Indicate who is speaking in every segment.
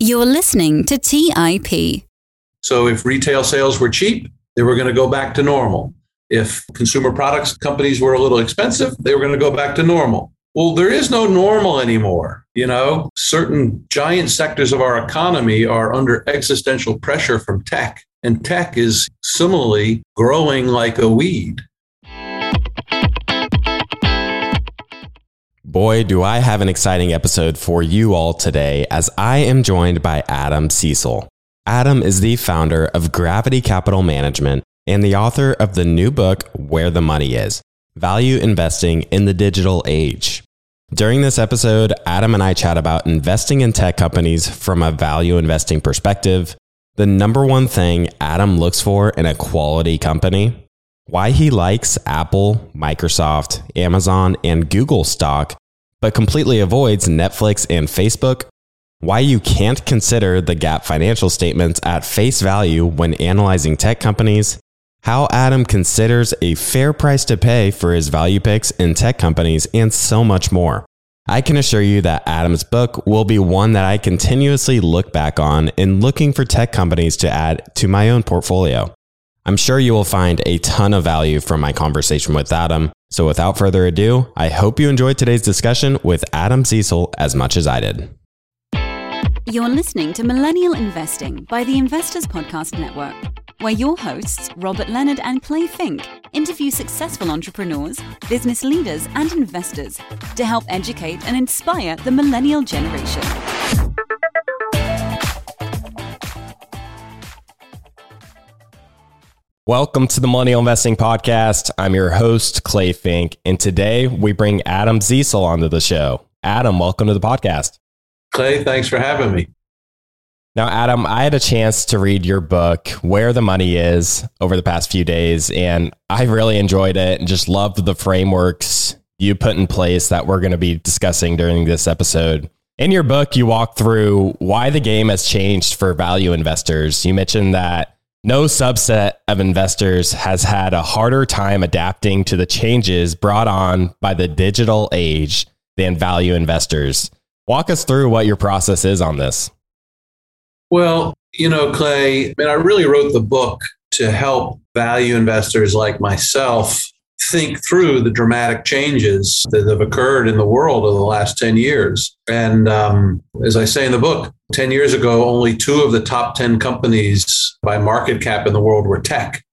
Speaker 1: You're listening to TIP.
Speaker 2: So if retail sales were cheap, they were going to go back to normal. If consumer products companies were a little expensive, they were going to go back to normal. Well, there is no normal anymore. You know, certain giant sectors of our economy are under existential pressure from tech, and tech is similarly growing like a weed.
Speaker 3: Boy, do I have an exciting episode for you all today as I am joined by Adam Seessel. Adam is the founder of Gravity Capital Management and the author of the new book, Where the Money Is Value Investing in the Digital Age. During this episode, Adam and I chat about investing in tech companies from a value investing perspective, the number one thing Adam looks for in a quality company, why he likes Apple, Microsoft, Amazon, and Google stock, but completely avoids Netflix and Facebook, why you can't consider the GAAP financial statements at face value when analyzing tech companies, how Adam considers a fair price to pay for his value picks in tech companies, and so much more. I can assure you that Adam's book will be one that I continuously look back on in looking for tech companies to add to my own portfolio. I'm sure you will find a ton of value from my conversation with Adam. So without further ado, I hope you enjoyed today's discussion with Adam Seessel as much as I did.
Speaker 1: You're listening to Millennial Investing by the Investors Podcast Network, where your hosts, Robert Leonard and Clay Fink, interview successful entrepreneurs, business leaders, and investors to help educate and inspire the millennial generation.
Speaker 3: Welcome to the Money Investing Podcast. I'm your host, Clay Fink, and today we bring Adam Seessel onto the show. Adam, welcome to the podcast.
Speaker 2: Clay, thanks for having me.
Speaker 3: Now, Adam, I had a chance to read your book, Where the Money Is, over the past few days, and I really enjoyed it and just loved the frameworks you put in place that we're going to be discussing during this episode. In your book, you walk through why the game has changed for value investors. You mentioned that no subset of investors has had a harder time adapting to the changes brought on by the digital age than value investors. Walk us through what your process is on this.
Speaker 2: Well, you know, Clay, I mean, I really wrote the book to help value investors like myself think through the dramatic changes that have occurred in the world over the last 10 years. And um, as I say in the book, 10 years ago, only two of the top 10 companies by market cap in the world were tech.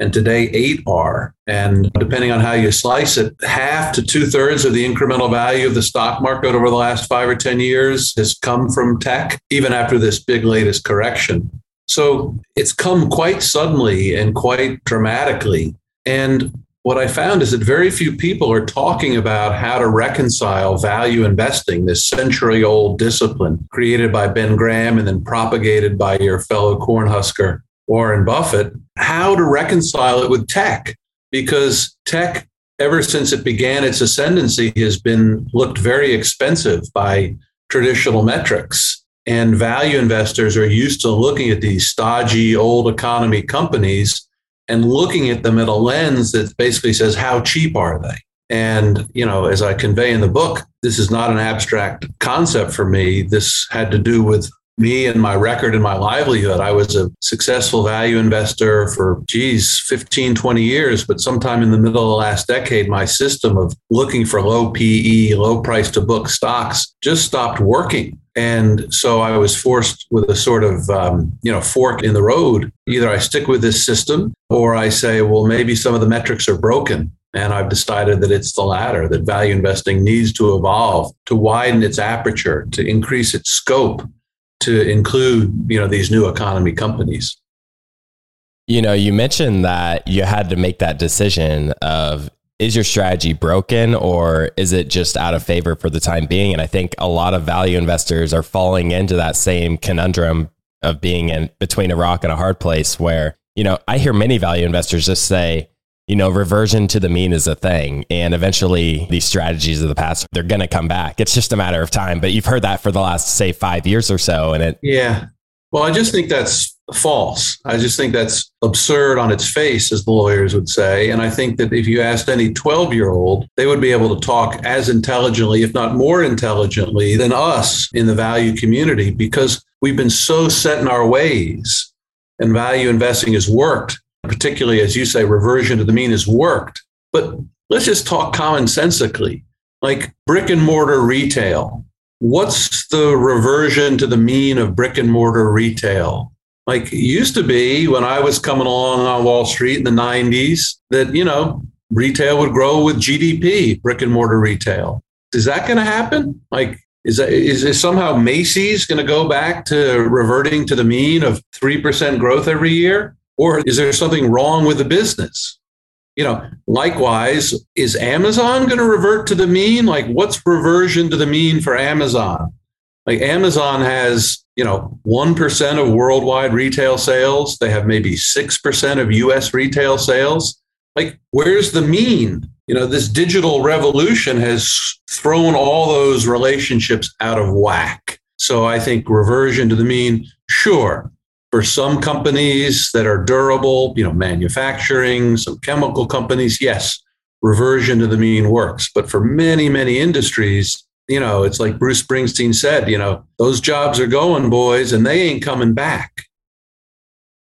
Speaker 2: And today, eight are. And depending on how you slice it, half to two thirds of the incremental value of the stock market over the last five or 10 years has come from tech, even after this big latest correction. So it's come quite suddenly and quite dramatically. And what I found is that very few people are talking about how to reconcile value investing, this century old discipline created by Ben Graham and then propagated by your fellow cornhusker, Warren Buffett, how to reconcile it with tech. Because tech, ever since it began its ascendancy, has been looked very expensive by traditional metrics. And value investors are used to looking at these stodgy old economy companies and looking at them at a lens that basically says, how cheap are they? And, you know, as I convey in the book, this is not an abstract concept for me. This had to do with me and my record and my livelihood. I was a successful value investor for, geez, 15, 20 years. But sometime in the middle of the last decade, my system of looking for low PE, low price to book stocks just stopped working. And so I was forced with a sort of, um, you know, fork in the road. Either I stick with this system or I say, well, maybe some of the metrics are broken. And I've decided that it's the latter, that value investing needs to evolve, to widen its aperture, to increase its scope, to include, you know, these new economy companies.
Speaker 3: You know, you mentioned that you had to make that decision of is your strategy broken or is it just out of favor for the time being? And I think a lot of value investors are falling into that same conundrum of being in between a rock and a hard place where, you know, I hear many value investors just say, you know, reversion to the mean is a thing. And eventually these strategies of the past, they're going to come back. It's just a matter of time. But you've heard that for the last, say, five years or so. And it.
Speaker 2: Yeah. Well, I just think that's false. I just think that's absurd on its face, as the lawyers would say. And I think that if you asked any 12 year old, they would be able to talk as intelligently, if not more intelligently, than us in the value community because we've been so set in our ways and value investing has worked, particularly as you say, reversion to the mean has worked. But let's just talk commonsensically like brick and mortar retail. What's the reversion to the mean of brick and mortar retail? Like it used to be when I was coming along on Wall Street in the 90s that, you know, retail would grow with GDP, brick and mortar retail. Is that going to happen? Like, is, that, is, is somehow Macy's going to go back to reverting to the mean of 3% growth every year? Or is there something wrong with the business? You know, likewise, is Amazon going to revert to the mean? Like, what's reversion to the mean for Amazon? Like, Amazon has, you know, 1% of worldwide retail sales. They have maybe 6% of US retail sales. Like, where's the mean? You know, this digital revolution has thrown all those relationships out of whack. So I think reversion to the mean, sure. For some companies that are durable, you know, manufacturing, some chemical companies, yes, reversion to the mean works. But for many, many industries, you know, it's like Bruce Springsteen said, you know, those jobs are going, boys, and they ain't coming back.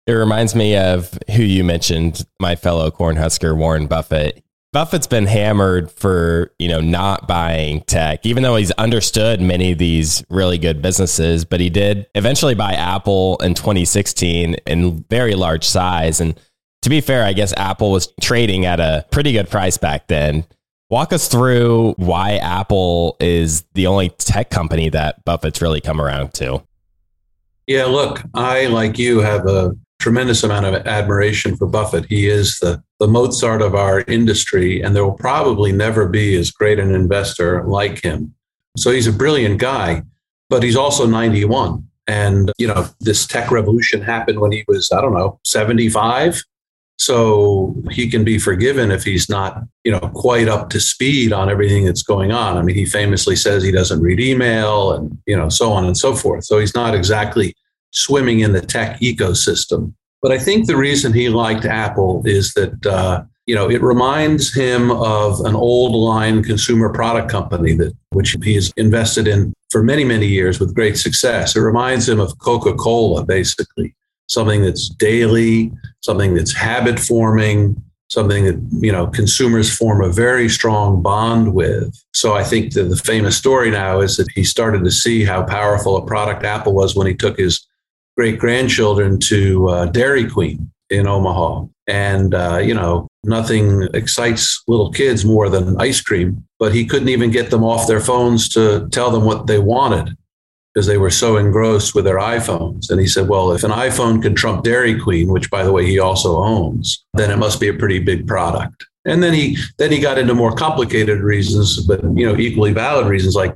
Speaker 3: It reminds me of who you mentioned, my fellow Cornhusker, Warren Buffett. Buffett's been hammered for, you know, not buying tech, even though he's understood many of these really good businesses, but he did eventually buy Apple in 2016 in very large size. And to be fair, I guess Apple was trading at a pretty good price back then. Walk us through why Apple is the only tech company that Buffett's really come around to.
Speaker 2: Yeah, look, I, like you, have a tremendous amount of admiration for Buffett. He is the, the Mozart of our industry, and there will probably never be as great an investor like him. So he's a brilliant guy, but he's also 91. And, you know, this tech revolution happened when he was, I don't know, 75. So he can be forgiven if he's not, you know, quite up to speed on everything that's going on. I mean, he famously says he doesn't read email and, you know, so on and so forth. So he's not exactly swimming in the tech ecosystem. But I think the reason he liked Apple is that uh, you know it reminds him of an old line consumer product company that which he has invested in for many many years with great success. It reminds him of Coca Cola, basically something that's daily, something that's habit forming, something that you know consumers form a very strong bond with. So I think that the famous story now is that he started to see how powerful a product Apple was when he took his great grandchildren to uh, Dairy Queen in Omaha. And, uh, you know, nothing excites little kids more than ice cream, but he couldn't even get them off their phones to tell them what they wanted because they were so engrossed with their iPhones. And he said, well, if an iPhone can trump Dairy Queen, which by the way, he also owns, then it must be a pretty big product. And then he then he got into more complicated reasons, but you know, equally valid reasons like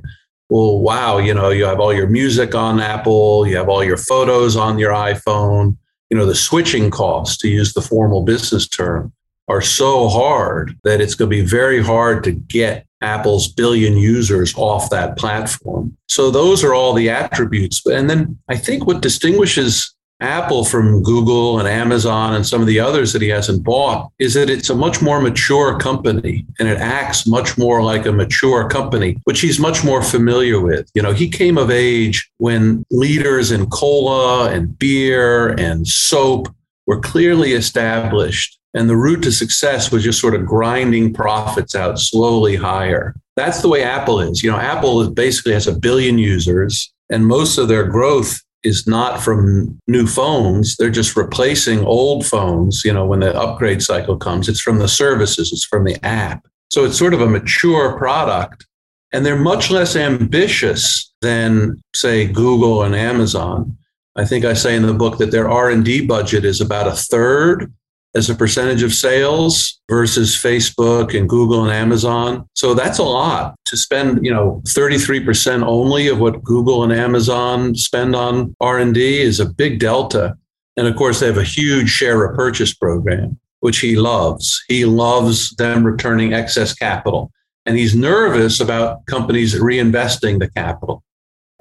Speaker 2: well, wow, you know, you have all your music on Apple, you have all your photos on your iPhone. You know, the switching costs, to use the formal business term, are so hard that it's going to be very hard to get Apple's billion users off that platform. So those are all the attributes. And then I think what distinguishes Apple from Google and Amazon and some of the others that he hasn't bought is that it's a much more mature company and it acts much more like a mature company, which he's much more familiar with. You know, he came of age when leaders in cola and beer and soap were clearly established. And the route to success was just sort of grinding profits out slowly higher. That's the way Apple is. You know, Apple basically has a billion users, and most of their growth is not from new phones. They're just replacing old phones, you know, when the upgrade cycle comes. It's from the services, it's from the app. So it's sort of a mature product. And they're much less ambitious than, say, Google and Amazon. I think I say in the book that their R&D budget is about a third as a percentage of sales versus Facebook and Google and Amazon. So that's a lot to spend, you know, 33% only of what Google and Amazon spend on R&D is a big delta. And of course, they have a huge share repurchase program, which he loves. He loves them returning excess capital. And he's nervous about companies reinvesting the capital.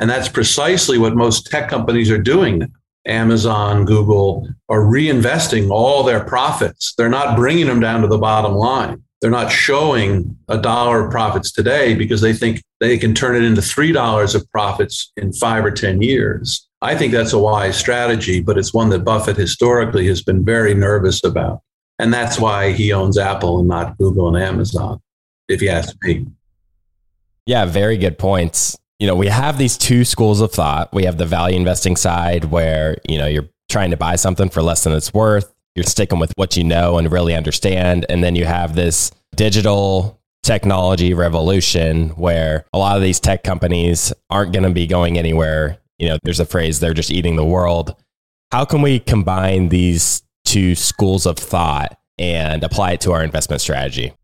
Speaker 2: And that's precisely what most tech companies are doing now. Amazon, Google are reinvesting all their profits. They're not bringing them down to the bottom line. They're not showing a dollar of profits today because they think they can turn it into $3 of profits in five or 10 years. I think that's a wise strategy, but it's one that Buffett historically has been very nervous about. And that's why he owns Apple and not Google and Amazon, if you ask me.
Speaker 4: Yeah, very good points. You know, we have these two schools of thought. We have the value investing side where, you know, you're trying to buy something for less than it's worth. You're sticking with what you know and really understand. And then you have this digital technology revolution where a lot of these tech companies aren't going to be going anywhere. You know, there's a phrase, they're just eating the world. How can we combine these two schools of thought and apply it to our investment strategy?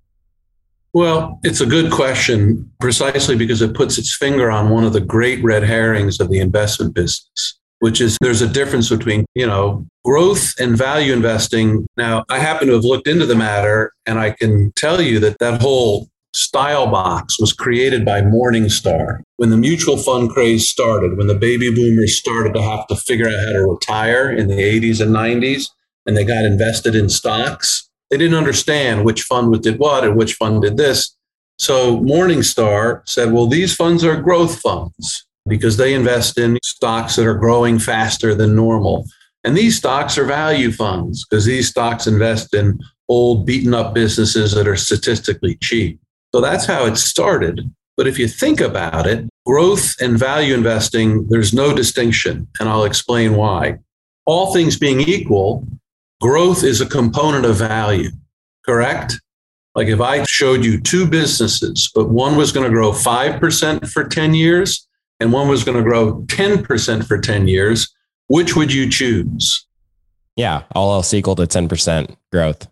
Speaker 2: Well, it's a good question precisely because it puts its finger on one of the great red herrings of the investment business, which is there's a difference between, you know, growth and value investing. Now, I happen to have looked into the matter and I can tell you that that whole style box was created by Morningstar. When the mutual fund craze started, when the baby boomers started to have to figure out how to retire in the 80s and 90s, and they got invested in stocks, they didn't understand which fund did what and which fund did this. So Morningstar said, well, these funds are growth funds because they invest in stocks that are growing faster than normal. And these stocks are value funds because these stocks invest in old, beaten up businesses that are statistically cheap. So that's how it started. But if you think about it, growth and value investing, there's no distinction. And I'll explain why. All things being equal, growth is a component of value, correct? Like if I showed you two businesses, but one was going to grow 5% for 10 years and one was going to grow 10% for 10 years, which would you choose?
Speaker 4: Yeah, all else equal to 10% growth.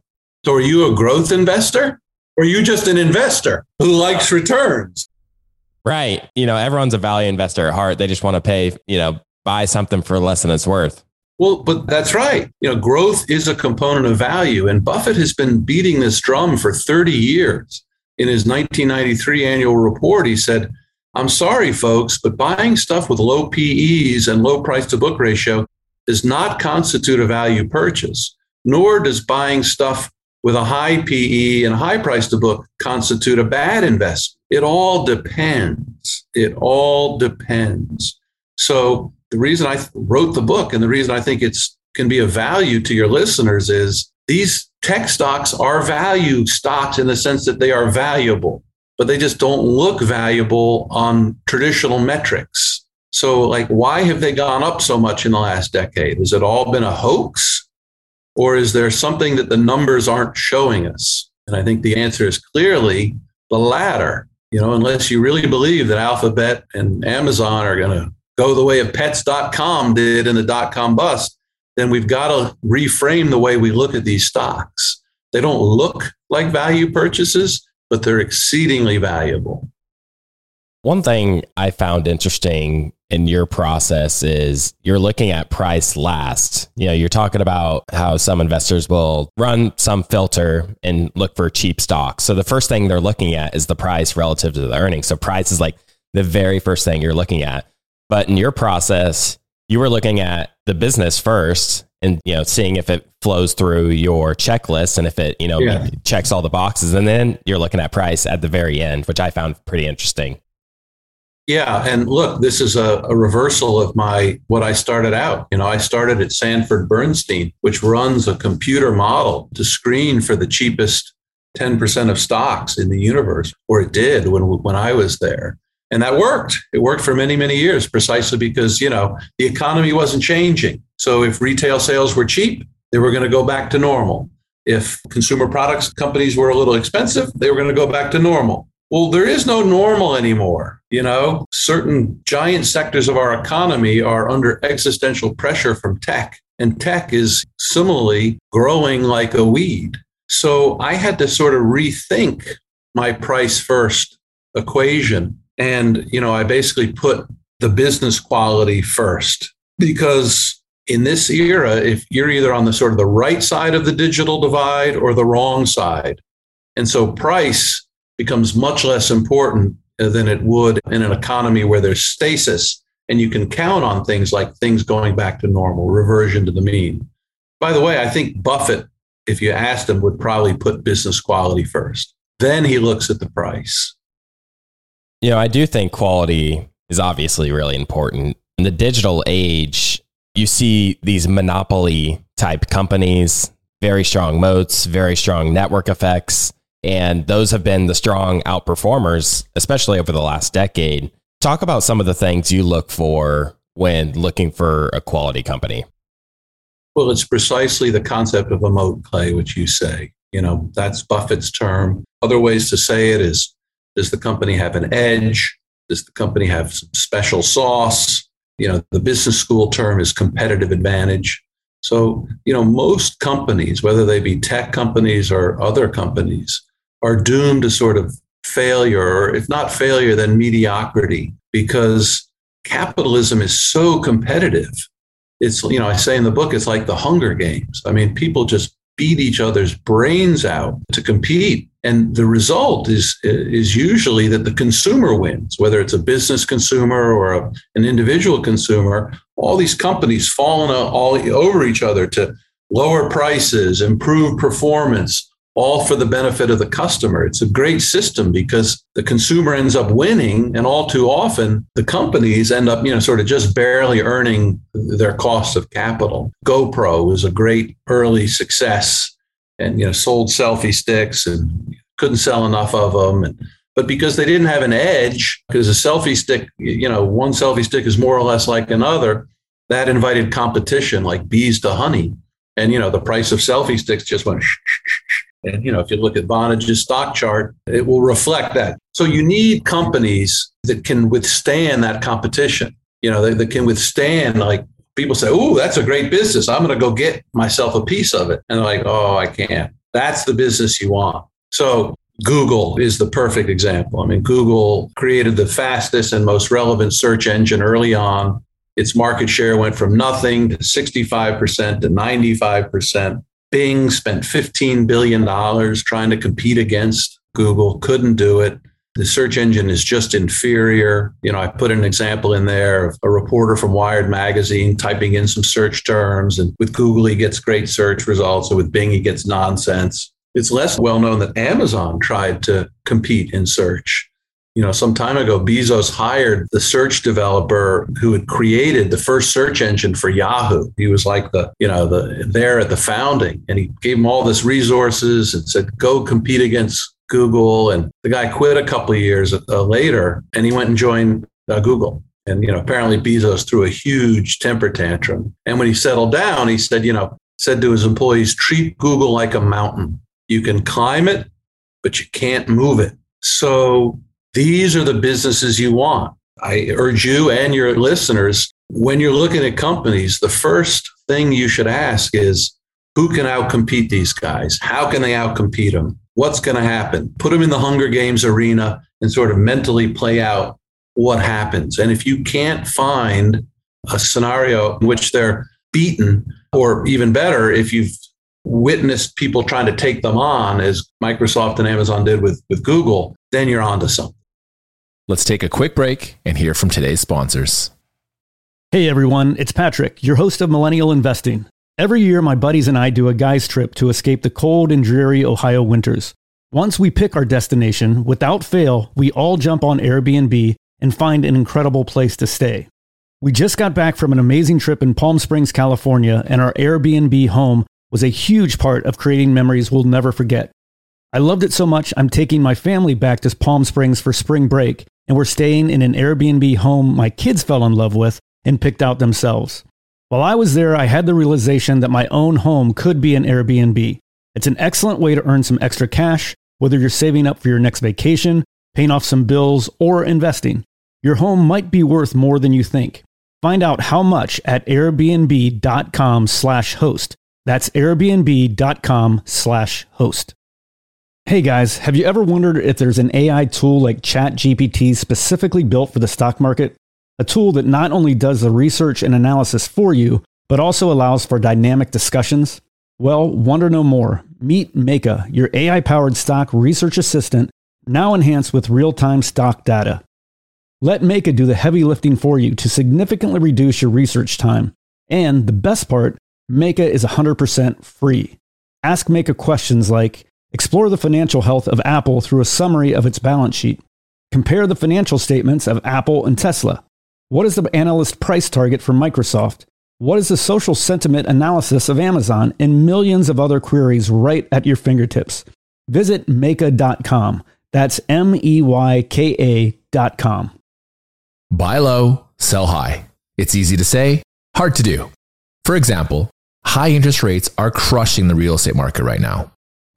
Speaker 2: So are you a growth investor or are you just an investor who likes returns?
Speaker 4: Right. You know, everyone's a value investor at heart. They just want to pay, you know, buy something for less than it's worth.
Speaker 2: Well, but that's right. You know, growth is a component of value. And Buffett has been beating this drum for 30 years. In his 1993 annual report, he said, I'm sorry, folks, but buying stuff with low PEs and low price to book ratio does not constitute a value purchase, nor does buying stuff with a high PE and high price to book constitute a bad investment. It all depends. It all depends. So the reason I wrote the book and the reason I think it's can be of value to your listeners is these tech stocks are value stocks in the sense that they are valuable, but they just don't look valuable on traditional metrics. So, like, why have they gone up so much in the last decade? Has it all been a hoax? Or is there something that the numbers aren't showing us? And I think the answer is clearly the latter. You know, unless you really believe that Alphabet and Amazon are going to go the way of pets.com did in the dot com bust, then we've got to reframe the way we look at these stocks. They don't look like value purchases, but they're exceedingly valuable.
Speaker 4: One thing I found interesting in your process is you're looking at price last. You know, you're talking about how some investors will run some filter and look for cheap stocks. So the first thing they're looking at is the price relative to the earnings. So price is like the very first thing you're looking at. But in your process, you were looking at the business first and you know seeing if it flows through your checklist and if it you know yeah. checks all the boxes. And then you're looking at price at the very end which i found pretty interesting.
Speaker 2: Yeah and look this is a, a, reversal of my what i started out. You know i started at sanford bernstein which runs a computer model to screen for the cheapest 10% of stocks in the universe or it did when when i was there and that worked. It worked for many, many years precisely because, you know, the economy wasn't changing. So if retail sales were cheap, they were going to go back to normal. If consumer products companies were a little expensive, they were going to go back to normal. Well, there is no normal anymore. You know, certain giant sectors of our economy are under existential pressure from tech, and tech is similarly growing like a weed. So I had to sort of rethink my price first equation and, you know, I basically put the business quality first because in this era, if you're either on the sort of the right side of the digital divide or the wrong side. And so price becomes much less important than it would in an economy where there's stasis and you can count on things like things going back to normal, reversion to the mean. By the way, I think Buffett, if you asked him, would probably put business quality first. Then he looks at the price.
Speaker 4: You know, I do think quality is obviously really important. In the digital age, you see these monopoly type companies, very strong moats, very strong network effects. And those have been the strong outperformers, especially over the last decade. Talk about some of the things you look for when looking for a quality company.
Speaker 2: Well, it's precisely the concept of a moat, Clay, which you say. You know, that's Buffett's term. Other ways to say it is does the company have an edge? Does the company have some special sauce? You know, the business school term is competitive advantage. So, you know, most companies, whether they be tech companies or other companies, are doomed to sort of failure, or if not failure, then mediocrity, because capitalism is so competitive. It's, you know, I say in the book, it's like the Hunger Games. I mean, people just beat each other's brains out to compete. And the result is, is usually that the consumer wins, whether it's a business consumer or a, an individual consumer. All these companies falling all over each other to lower prices, improve performance, all for the benefit of the customer. It's a great system because the consumer ends up winning, and all too often the companies end up, you know, sort of just barely earning their cost of capital. GoPro was a great early success, and you know, sold selfie sticks and couldn't sell enough of them. And, but because they didn't have an edge, because a selfie stick, you know, one selfie stick is more or less like another, that invited competition like bees to honey. And you know, the price of selfie sticks just went. Shh, shh, and, you know, if you look at Vonage's stock chart, it will reflect that. So you need companies that can withstand that competition, you know, that, that can withstand like people say, oh, that's a great business. I'm going to go get myself a piece of it. And they're like, oh, I can't. That's the business you want. So Google is the perfect example. I mean, Google created the fastest and most relevant search engine early on. Its market share went from nothing to 65% to 95%. Bing spent $15 billion trying to compete against Google, couldn't do it. The search engine is just inferior. You know, I put an example in there of a reporter from Wired magazine typing in some search terms, and with Google, he gets great search results, and with Bing, he gets nonsense. It's less well known that Amazon tried to compete in search you know, some time ago, Bezos hired the search developer who had created the first search engine for Yahoo. He was like the, you know, the there at the founding, and he gave him all this resources and said, "Go compete against Google." And the guy quit a couple of years uh, later, and he went and joined uh, Google. And you know, apparently Bezos threw a huge temper tantrum. And when he settled down, he said, you know, said to his employees, "Treat Google like a mountain. You can climb it, but you can't move it." So these are the businesses you want. I urge you and your listeners, when you're looking at companies, the first thing you should ask is who can outcompete these guys? How can they outcompete them? What's going to happen? Put them in the Hunger Games arena and sort of mentally play out what happens. And if you can't find a scenario in which they're beaten, or even better, if you've witnessed people trying to take them on, as Microsoft and Amazon did with, with Google, then you're onto something.
Speaker 5: Let's take a quick break and hear from today's sponsors.
Speaker 6: Hey everyone, it's Patrick, your host of Millennial Investing. Every year, my buddies and I do a guy's trip to escape the cold and dreary Ohio winters. Once we pick our destination, without fail, we all jump on Airbnb and find an incredible place to stay. We just got back from an amazing trip in Palm Springs, California, and our Airbnb home was a huge part of creating memories we'll never forget. I loved it so much, I'm taking my family back to Palm Springs for spring break, and we're staying in an Airbnb home my kids fell in love with and picked out themselves. While I was there, I had the realization that my own home could be an Airbnb. It's an excellent way to earn some extra cash, whether you're saving up for your next vacation, paying off some bills, or investing. Your home might be worth more than you think. Find out how much at airbnb.com/host. That's airbnb.com/host. Hey guys, have you ever wondered if there's an AI tool like ChatGPT specifically built for the stock market? A tool that not only does the research and analysis for you, but also allows for dynamic discussions? Well, wonder no more. Meet Meyka, your AI powered stock research assistant, now enhanced with real time stock data. Let Meyka do the heavy lifting for you to significantly reduce your research time. And the best part, Meyka is 100% free. Ask Meyka questions like, Explore the financial health of Apple through a summary of its balance sheet. Compare the financial statements of Apple and Tesla. What is the analyst price target for Microsoft? What is the social sentiment analysis of Amazon? And millions of other queries right at your fingertips. Visit Meyka.com. That's M E Y K A.com.
Speaker 5: Buy low, sell high. It's easy to say, hard to do. For example, high interest rates are crushing the real estate market right now.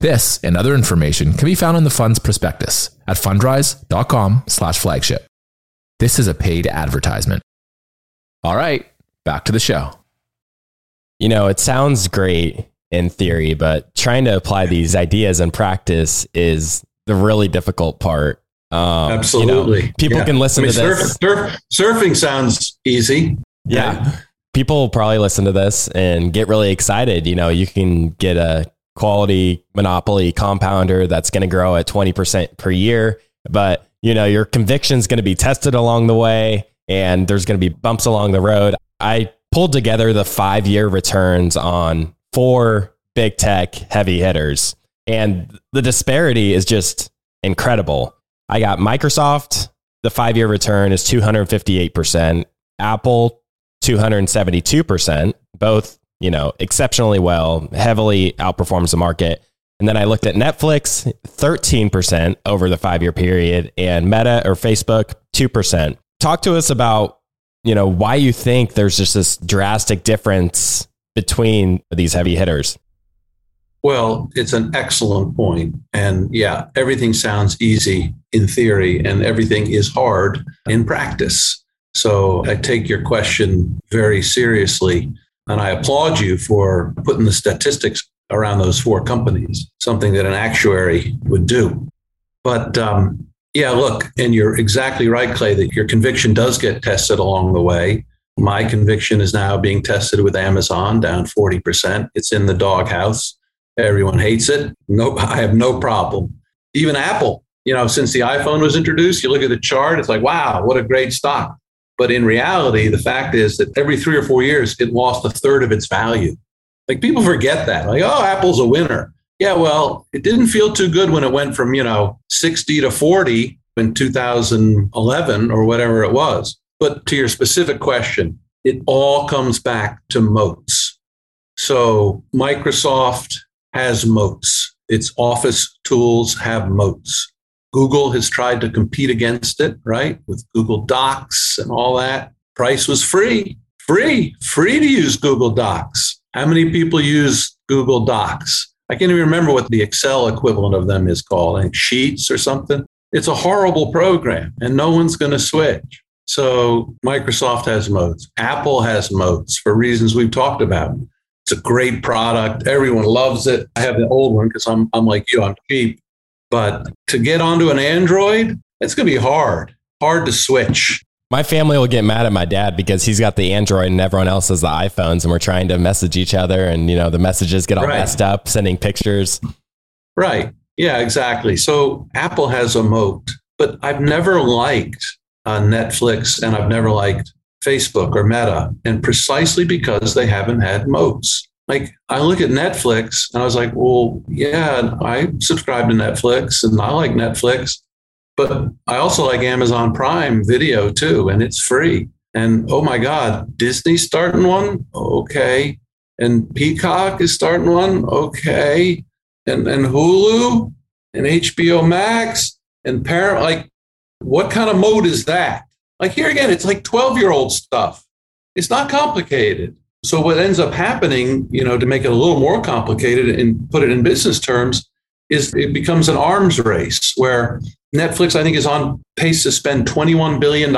Speaker 5: This and other information can be found in the fund's prospectus at fundrise.com slash flagship. This is a paid advertisement. All right, back to the show.
Speaker 4: You know, it sounds great in theory, but trying to apply these ideas in practice is the really difficult part.
Speaker 2: Um, Absolutely.
Speaker 4: You know, people yeah. can listen I mean, to this.
Speaker 2: Surf, surf, surfing sounds easy.
Speaker 4: Yeah. People probably listen to this and get really excited. You know, you can get a quality monopoly compounder that's going to grow at 20% per year, but you know, your conviction's going to be tested along the way and there's going to be bumps along the road. I pulled together the 5-year returns on four big tech heavy hitters and the disparity is just incredible. I got Microsoft, the 5-year return is 258%, Apple 272%, both, you know, exceptionally well, heavily outperforms the market. And then I looked at Netflix, 13% over the five year period, and Meta or Facebook, 2%. Talk to us about, you know, why you think there's just this drastic difference between these heavy hitters.
Speaker 2: Well, it's an excellent point. And yeah, everything sounds easy in theory, and everything is hard in practice. So I take your question very seriously. And I applaud you for putting the statistics around those four companies, something that an actuary would do. But um, yeah, look, and you're exactly right, Clay, that your conviction does get tested along the way. My conviction is now being tested with Amazon down 40%. It's in the doghouse. Everyone hates it. No, I have no problem. Even Apple, you know, since the iPhone was introduced, you look at the chart, it's like, wow, what a great stock. But in reality, the fact is that every three or four years, it lost a third of its value. Like people forget that. Like, oh, Apple's a winner. Yeah, well, it didn't feel too good when it went from, you know, 60 to 40 in 2011 or whatever it was. But to your specific question, it all comes back to moats. So Microsoft has moats. Its office tools have moats. Google has tried to compete against it, right? With Google Docs and all that. Price was free, free, free to use Google Docs. How many people use Google Docs? I can't even remember what the Excel equivalent of them is called, like Sheets or something. It's a horrible program and no one's going to switch. So Microsoft has moats. Apple has moats for reasons we've talked about. It's a great product. Everyone loves it. I have the old one because I'm, I'm like you, I'm cheap. But to get onto an Android, it's going to be hard, hard to switch.
Speaker 4: My family will get mad at my dad because he's got the Android and everyone else has the iPhones, and we're trying to message each other, and you know the messages get all right. messed up, sending pictures.
Speaker 2: Right. Yeah. Exactly. So Apple has a moat, but I've never liked uh, Netflix, and I've never liked Facebook or Meta, and precisely because they haven't had moats. Like I look at Netflix, and I was like, well, yeah, I subscribe to Netflix, and I like Netflix but I also like Amazon Prime Video too, and it's free. And oh my God, Disney's starting one? Okay. And Peacock is starting one? Okay. And, and Hulu and HBO Max and Parent. Like, what kind of moat is that? Like, here again, it's like 12 year old stuff. It's not complicated. So, what ends up happening, you know, to make it a little more complicated and put it in business terms, is it becomes an arms race where Netflix, I think, is on pace to spend $21 billion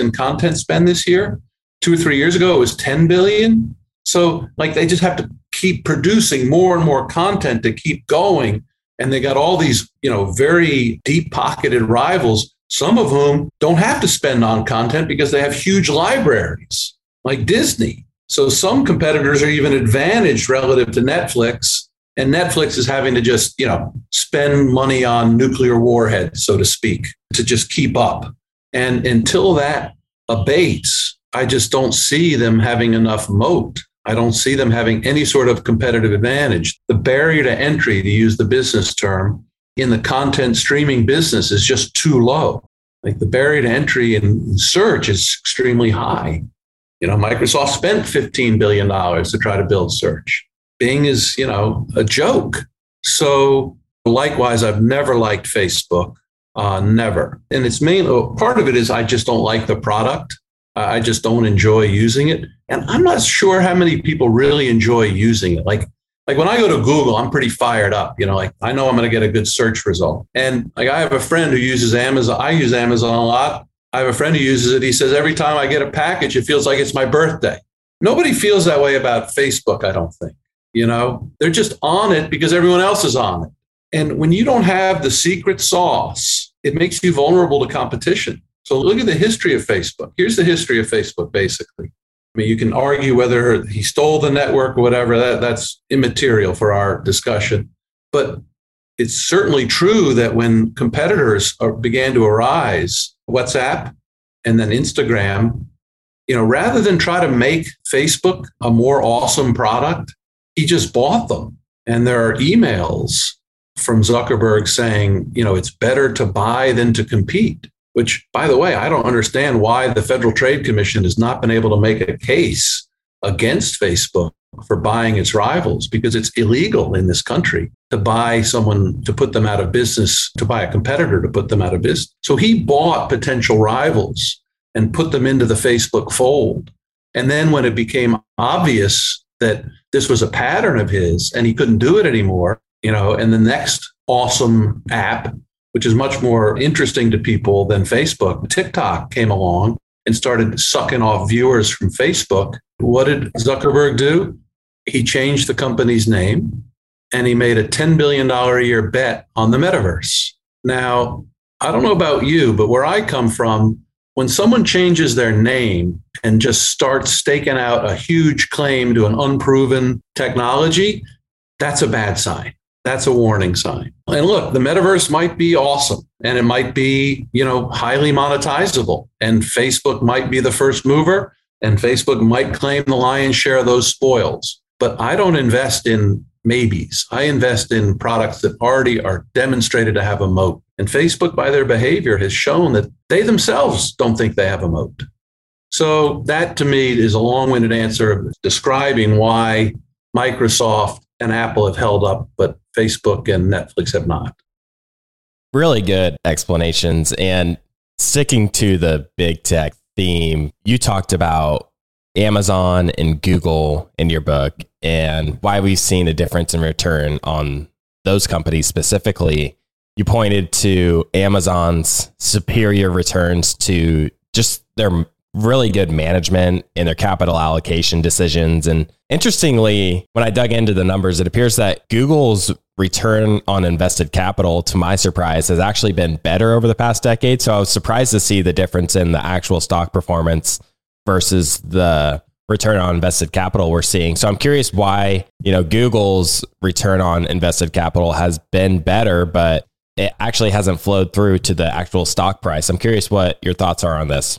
Speaker 2: in content spend this year. Two or three years ago, it was 10 billion. So, like, they just have to keep producing more and more content to keep going. And they got all these, you know, very deep pocketed rivals, some of whom don't have to spend on content because they have huge libraries. like Disney. So some competitors are even advantaged relative to Netflix. And Netflix is having to just, you know, spend money on nuclear warheads, so to speak, to just keep up. And until that abates, I just don't see them having enough moat. I don't see them having any sort of competitive advantage. The barrier to entry, to use the business term, in the content streaming business is just too low. Like the barrier to entry in search is extremely high. You know, Microsoft spent $15 billion to try to build search. Bing is, you know, a joke. So likewise, I've never liked Facebook. Uh, never. And it's main part of it is I just don't like the product. I just don't enjoy using it. And I'm not sure how many people really enjoy using it. Like, like when I go to Google, I'm pretty fired up. You know, like I know I'm going to get a good search result. And like I have a friend who uses Amazon. I use Amazon a lot. I have a friend who uses it. He says every time I get a package, it feels like it's my birthday. Nobody feels that way about Facebook, I don't think. You know, they're just on it because everyone else is on it. And when you don't have the secret sauce, it makes you vulnerable to competition. So look at the history of Facebook. Here's the history of Facebook, basically. I mean, you can argue whether he stole the network or whatever, that, that's immaterial for our discussion. But it's certainly true that when competitors are, began to arise, WhatsApp and then Instagram, you know, rather than try to make Facebook a more awesome product, he just bought them. And there are emails from Zuckerberg saying, you know, it's better to buy than to compete which, by the way, I don't understand why the Federal Trade Commission has not been able to make a case against Facebook for buying its rivals because it's illegal in this country to buy someone to put them out of business, to buy a competitor to put them out of business. So he bought potential rivals and put them into the Facebook fold. And then when it became obvious that this was a pattern of his and he couldn't do it anymore, you know, and the next awesome app which is much more interesting to people than Facebook. TikTok came along and started sucking off viewers from Facebook. What did Zuckerberg do? He changed the company's name and he made a $10 billion a year bet on the metaverse. Now, I don't know about you, but where I come from, when someone changes their name and just starts staking out a huge claim to an unproven technology, that's a bad sign that's a warning sign. And look, the metaverse might be awesome and it might be, you know, highly monetizable and Facebook might be the first mover and Facebook might claim the lion's share of those spoils. But I don't invest in maybes. I invest in products that already are demonstrated to have a moat. And Facebook, by their behavior, has shown that they themselves don't think they have a moat. So that to me is a long winded answer of describing why Microsoft and Apple have held up, but Facebook and Netflix have not.
Speaker 4: Really good explanations. And sticking to the big tech theme, you talked about Amazon and Google in your book and why we've seen a difference in return on those companies specifically. You pointed to Amazon's superior returns to just their really good management and their capital allocation decisions. And interestingly, when I dug into the numbers, it appears that Google's return on invested capital, to my surprise, has actually been better over the past decade. So I was surprised to see the difference in the actual stock performance versus the return on invested capital we're seeing. So I'm curious why, you know, Google's return on invested capital has been better, but it actually hasn't flowed through to the actual stock price. I'm curious what your thoughts are on this.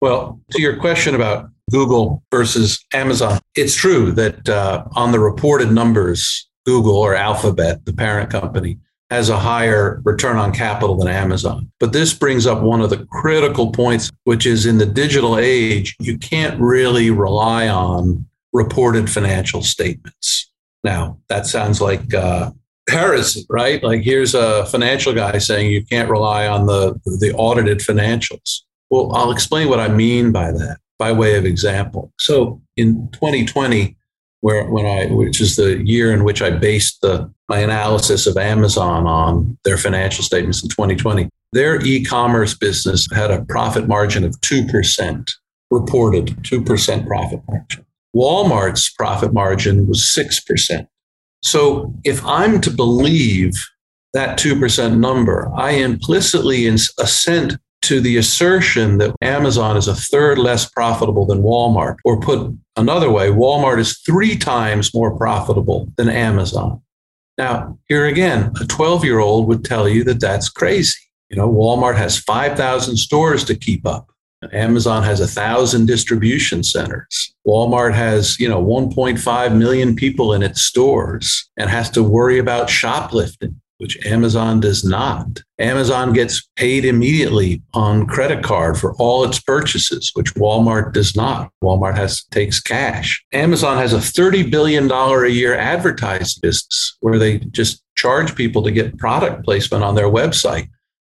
Speaker 2: Well, to your question about Google versus Amazon, it's true that uh, on the reported numbers, Google or Alphabet, the parent company, has a higher return on capital than Amazon. But this brings up one of the critical points, which is in the digital age, you can't really rely on reported financial statements. Now, that sounds like uh, heresy, right? Like here's a financial guy saying you can't rely on the, the audited financials. Well, I'll explain what I mean by that by way of example. So in 2020, where when I, which is the year in which I based the, my analysis of Amazon on their financial statements in 2020, their e-commerce business had a profit margin of 2%, reported 2% profit margin. Walmart's profit margin was 6%. So if I'm to believe that 2% number, I implicitly assent to the assertion that Amazon is a third less profitable than Walmart, or put another way, Walmart is three times more profitable than Amazon. Now, here again, a 12 year old would tell you that that's crazy. You know, Walmart has 5,000 stores to keep up. Amazon has a thousand distribution centers. Walmart has, you know, 1.5 million people in its stores and has to worry about shoplifting which Amazon does not. Amazon gets paid immediately on credit card for all its purchases, which Walmart does not. Walmart has takes cash. Amazon has a $30 billion a year advertising business where they just charge people to get product placement on their website.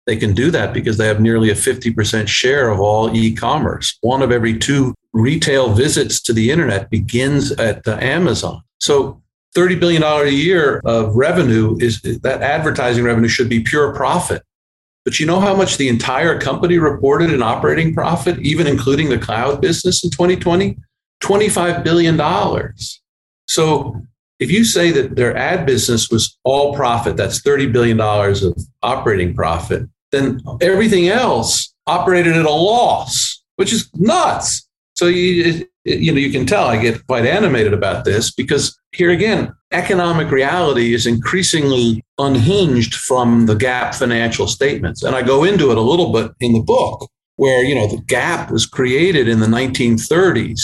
Speaker 2: They can do that because they have nearly a 50% share of all e-commerce. One of every two retail visits to the internet begins at the Amazon. So $30 billion a year of revenue is that advertising revenue should be pure profit. But you know how much the entire company reported in operating profit, even including the cloud business in 2020? $25 billion. So if you say that their ad business was all profit, that's $30 billion of operating profit, then everything else operated at a loss, which is nuts. So you, you know, you can tell I get quite animated about this because here again, economic reality is increasingly unhinged from the GAAP financial statements. And I go into it a little bit in the book where, you know, the GAAP was created in the 1930s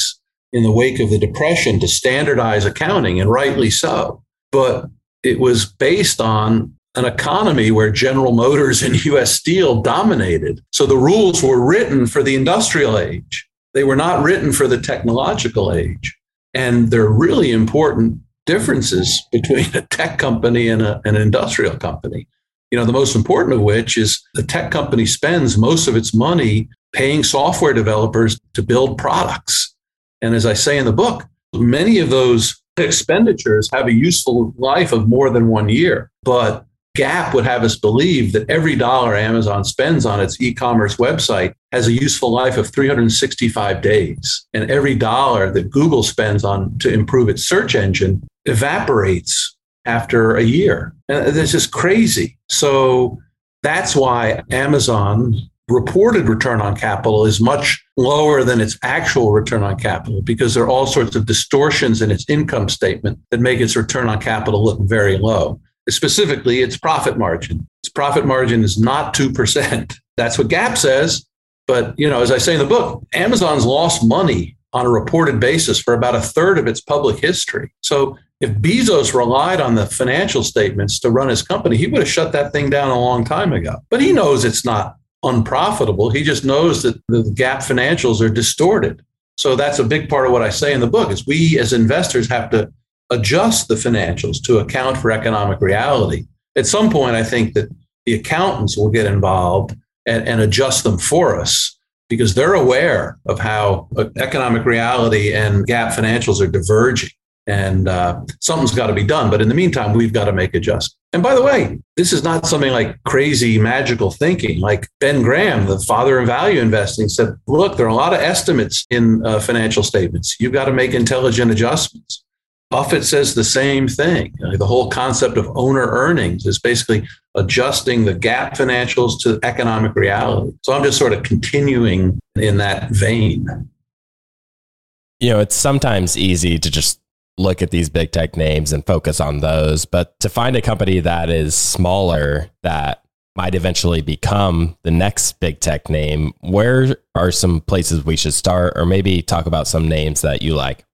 Speaker 2: in the wake of the depression to standardize accounting and rightly so. But it was based on an economy where General Motors and US Steel dominated. So the rules were written for the industrial age. They were not written for the technological age. And they're really important differences between a tech company and a, an industrial company. You know, the most important of which is the tech company spends most of its money paying software developers to build products. And as I say in the book, many of those expenditures have a useful life of more than one year. But GAAP would have us believe that every dollar Amazon spends on its e commerce website has a useful life of 365 days. And every dollar that Google spends on to improve its search engine evaporates after a year. And this is crazy. So that's why Amazon reported return on capital is much lower than its actual return on capital because there are all sorts of distortions in its income statement that make its return on capital look very low specifically its profit margin. Its profit margin is not 2%. That's what GAAP says. But, you know, as I say in the book, Amazon's lost money on a reported basis for about a third of its public history. So if Bezos relied on the financial statements to run his company, he would have shut that thing down a long time ago. But he knows it's not unprofitable. He just knows that the GAAP financials are distorted. So that's a big part of what I say in the book is we as investors have to adjust the financials to account for economic reality. At some point, I think that the accountants will get involved and, and adjust them for us because they're aware of how economic reality and GAAP financials are diverging. And uh, something's got to be done. But in the meantime, we've got to make adjustments. And by the way, this is not something like crazy magical thinking. Like Ben Graham, the father of value investing, said, look, there are a lot of estimates in uh, financial statements. You've got to make intelligent adjustments. Buffett says the same thing. Uh, the whole concept of owner earnings is basically adjusting the GAAP financials to economic reality. So I'm just sort of continuing in that vein.
Speaker 4: You know, it's sometimes easy to just look at these big tech names and focus on those, but to find a company that is smaller that might eventually become the next big tech name, where are some places we should start or maybe talk about some names that you like?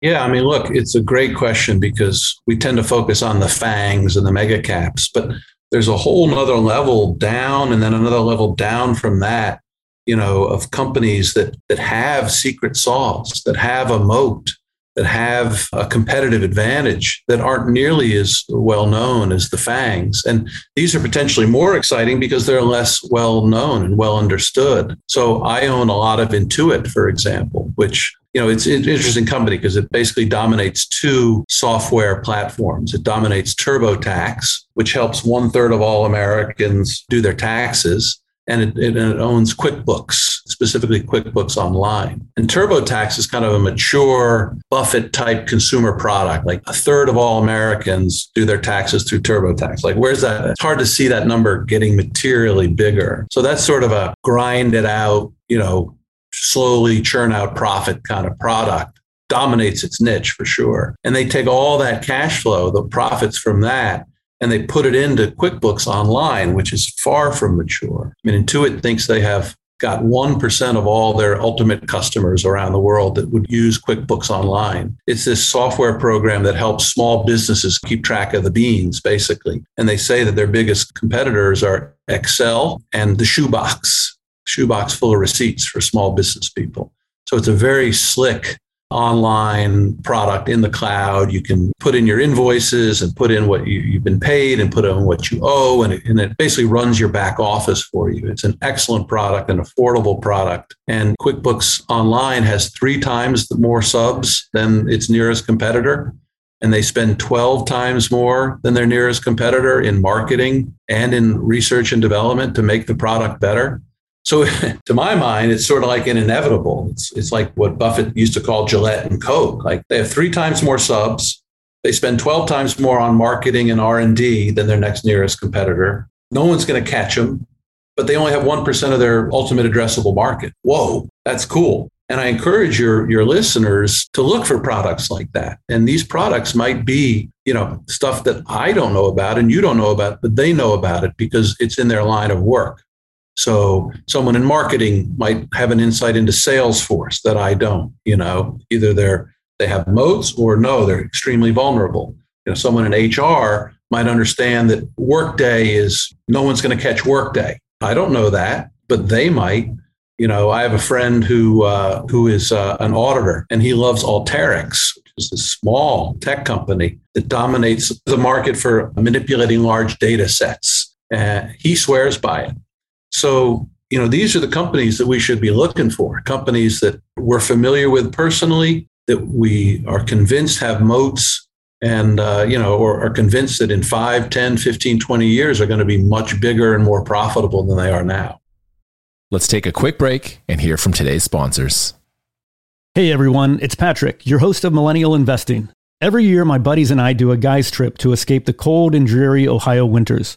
Speaker 2: Yeah, I mean, look, it's a great question because we tend to focus on the fangs and the mega caps, but there's a whole nother level down and then another level down from that, you know, of companies that that have secret sauce, that have a moat, that have a competitive advantage that aren't nearly as well known as the fangs. And these are potentially more exciting because they're less well known and well understood. So I own a lot of Intuit, for example, which you know, it's an interesting company because it basically dominates two software platforms. It dominates TurboTax, which helps one third of all Americans do their taxes. and it, it, owns QuickBooks, specifically QuickBooks Online. And TurboTax is kind of a mature Buffett type consumer product. Like a third of all Americans do their taxes through TurboTax. Like, where's that? It's hard to see that number getting materially bigger. So that's sort of a grind it out, you know, slowly churn out profit kind of product dominates its niche for sure. And they take all that cash flow, the profits from that, and they put it into QuickBooks Online, which is far from mature. I mean, Intuit thinks they have got 1% of all their ultimate customers around the world that would use QuickBooks Online. It's this software program that helps small businesses keep track of the beans, basically. And they say that their biggest competitors are Excel and the shoebox, shoebox full of receipts for small business people. So it's a very slick online product in the cloud. You can put in your invoices and put in what you, have been paid and put in what you owe. And it, and it basically runs your back office for you. It's an excellent product, an affordable product. And QuickBooks Online has three times more subs than its nearest competitor. And they spend 12 times more than their nearest competitor in marketing and in research and development to make the product better. So, to my mind, it's sort of like an inevitable. It's, it's like what Buffett used to call Gillette and Coke. Like they have three times more subs. They spend 12 times more on marketing and R&D than their next nearest competitor. No one's going to catch them, but they only have 1% of their ultimate addressable market. Whoa, that's cool. And I encourage your, your listeners to look for products like that. And these products might be, you know, stuff that I don't know about and you don't know about, but they know about it because it's in their line of work. So someone in marketing might have an insight into Salesforce that I don't. You know, either they're they have moats or no, they're extremely vulnerable. You know, someone in HR might understand that Workday is no one's going to catch Workday. I don't know that, but they might. You know, I have a friend who uh, who is uh, an auditor, and he loves Alteryx, which is a small tech company that dominates the market for manipulating large data sets. And he swears by it. So, you know, these are the companies that we should be looking for companies that we're familiar with personally, that we are convinced have moats and, uh, you know, or are convinced that in 5, 10, 15, 20 years are going to be much bigger and more profitable than they are now.
Speaker 5: Let's take a quick break and hear from today's sponsors.
Speaker 6: Hey everyone, it's Patrick, your host of Millennial Investing. Every year, my buddies and I do a guy's trip to escape the cold and dreary Ohio winters.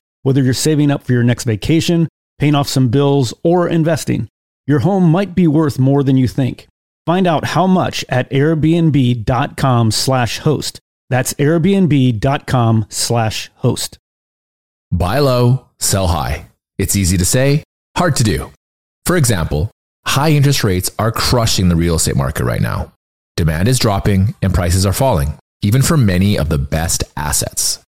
Speaker 6: whether you're saving up for your next vacation, paying off some bills, or investing. Your home might be worth more than you think. Find out how much at airbnb.com/host. That's airbnb.com/host.
Speaker 5: Buy low, sell high. It's easy to say, hard to do. For example, high interest rates are crushing the real estate market right now. Demand is dropping and prices are falling, even for many of the best assets.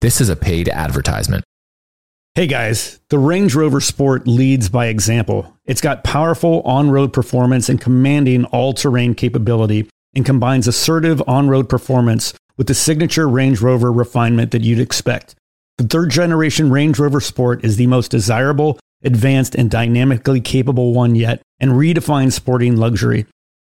Speaker 5: This is a paid advertisement.
Speaker 6: Hey guys, the Range Rover Sport leads by example. It's got powerful on road performance and commanding all terrain capability and combines assertive on road performance with the signature Range Rover refinement that you'd expect. The third generation Range Rover Sport is the most desirable, advanced, and dynamically capable one yet and redefines sporting luxury.